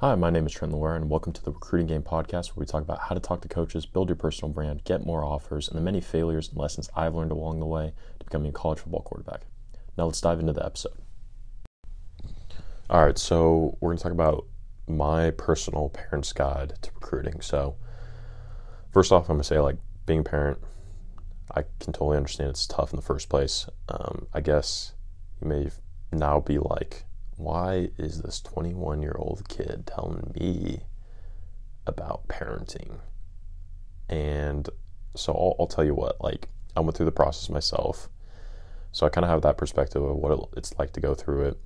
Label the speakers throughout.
Speaker 1: Hi, my name is Trent Loire, and welcome to the Recruiting Game Podcast, where we talk about how to talk to coaches, build your personal brand, get more offers, and the many failures and lessons I've learned along the way to becoming a college football quarterback. Now, let's dive into the episode. All right, so we're going to talk about my personal parent's guide to recruiting. So, first off, I'm going to say, like, being a parent, I can totally understand it's tough in the first place. Um, I guess you may now be like, why is this 21 year old kid telling me about parenting? And so I'll, I'll, tell you what, like, I went through the process myself. So I kind of have that perspective of what it's like to go through it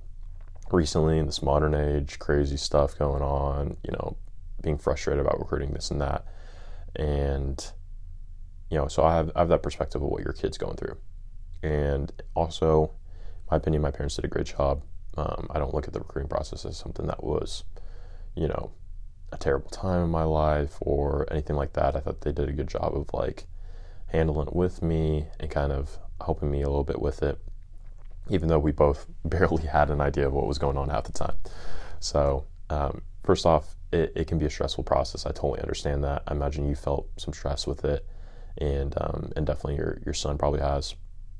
Speaker 1: recently in this modern age, crazy stuff going on, you know, being frustrated about recruiting this and that. And, you know, so I have, I have that perspective of what your kid's going through. And also, my opinion, my parents did a great job um, I don't look at the recruiting process as something that was, you know, a terrible time in my life or anything like that. I thought they did a good job of like handling it with me and kind of helping me a little bit with it, even though we both barely had an idea of what was going on half the time. So, um, first off, it, it, can be a stressful process. I totally understand that. I imagine you felt some stress with it, and um, and definitely your your son probably has.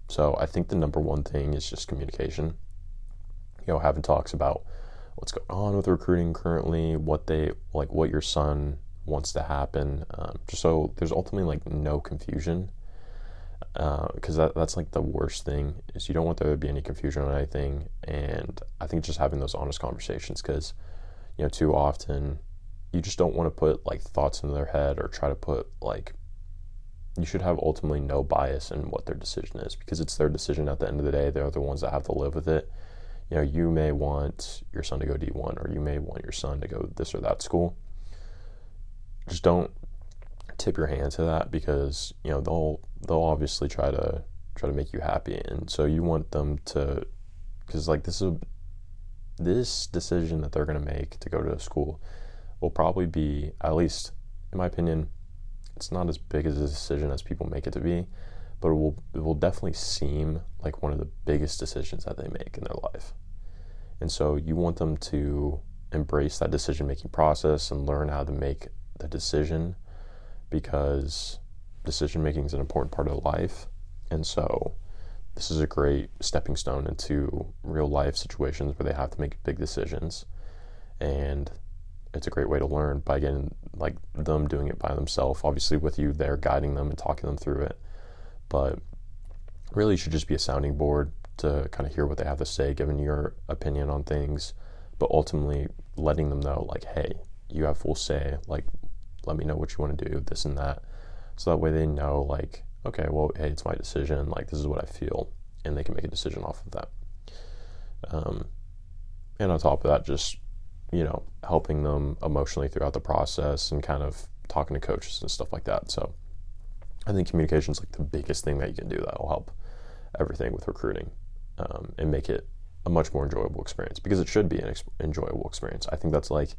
Speaker 1: So I think the number one thing is just communication you know, having talks about what's going on with recruiting currently, what they like, what your son wants to happen, um, just so there's ultimately like no confusion. Because uh, that, that's like the worst thing is you don't want there to be any confusion on anything, and I think just having those honest conversations because you know too often you just don't want to put like thoughts in their head or try to put like you should have ultimately no bias in what their decision is because it's their decision at the end of the day. They're the ones that have to live with it you know, you may want your son to go D1 or you may want your son to go this or that school. Just don't tip your hand to that because, you know, they'll they'll obviously try to try to make you happy and so you want them to cuz like this is this decision that they're going to make to go to a school will probably be at least in my opinion it's not as big as a decision as people make it to be but it will it will definitely seem like one of the biggest decisions that they make in their life. And so you want them to embrace that decision making process and learn how to make the decision because decision making is an important part of life. And so this is a great stepping stone into real life situations where they have to make big decisions. And it's a great way to learn by getting like them doing it by themselves, obviously with you there guiding them and talking them through it but really should just be a sounding board to kind of hear what they have to say, giving your opinion on things, but ultimately letting them know, like, hey, you have full say, like, let me know what you want to do, this and that. So that way they know, like, okay, well, hey, it's my decision, like, this is what I feel, and they can make a decision off of that. Um, and on top of that, just, you know, helping them emotionally throughout the process and kind of talking to coaches and stuff like that. So, I think communication is like the biggest thing that you can do that will help everything with recruiting um, and make it a much more enjoyable experience because it should be an ex- enjoyable experience. I think that's like,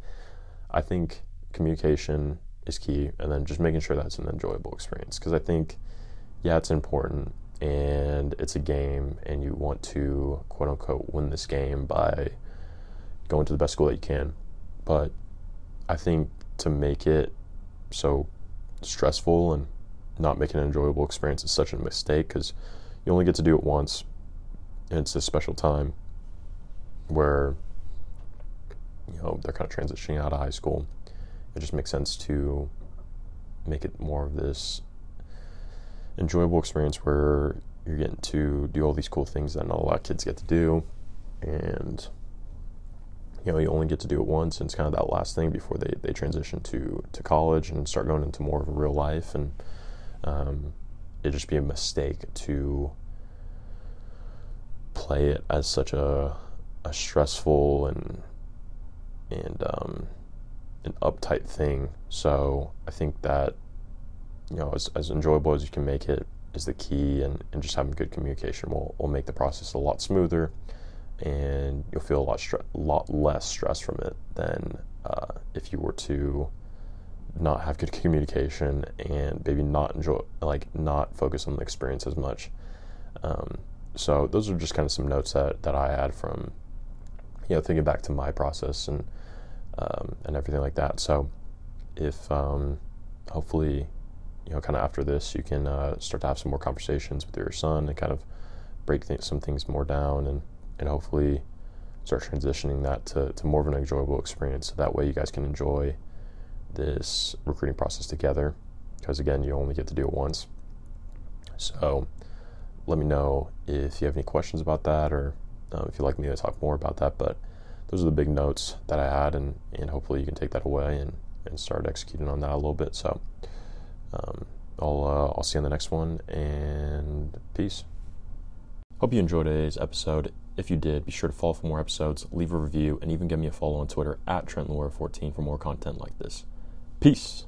Speaker 1: I think communication is key and then just making sure that's an enjoyable experience because I think, yeah, it's important and it's a game and you want to quote unquote win this game by going to the best school that you can. But I think to make it so stressful and not making an enjoyable experience is such a mistake because you only get to do it once and it's a special time where you know they're kind of transitioning out of high school. It just makes sense to make it more of this enjoyable experience where you're getting to do all these cool things that not a lot of kids get to do. And you know you only get to do it once and it's kind of that last thing before they, they transition to to college and start going into more of a real life. And um, it'd just be a mistake to play it as such a a stressful and and um, an uptight thing. So I think that you know as, as enjoyable as you can make it is the key, and, and just having good communication will will make the process a lot smoother, and you'll feel a lot stre- lot less stress from it than uh, if you were to not have good communication and maybe not enjoy like not focus on the experience as much um, so those are just kind of some notes that, that i had from you know thinking back to my process and um, and everything like that. So if um, hopefully you know kind of after this you can uh, start to have some more conversations with your son and kind of break th- some things more down and and hopefully start transitioning that to, to more of an enjoyable experience so that way you guys can enjoy this recruiting process together because again you only get to do it once so let me know if you have any questions about that or um, if you'd like me to talk more about that but those are the big notes that i had and, and hopefully you can take that away and, and start executing on that a little bit so um, I'll, uh, I'll see you on the next one and peace Hope you enjoyed today's episode. If you did, be sure to follow for more episodes, leave a review, and even give me a follow on Twitter at TrentLure14 for more content like this. Peace.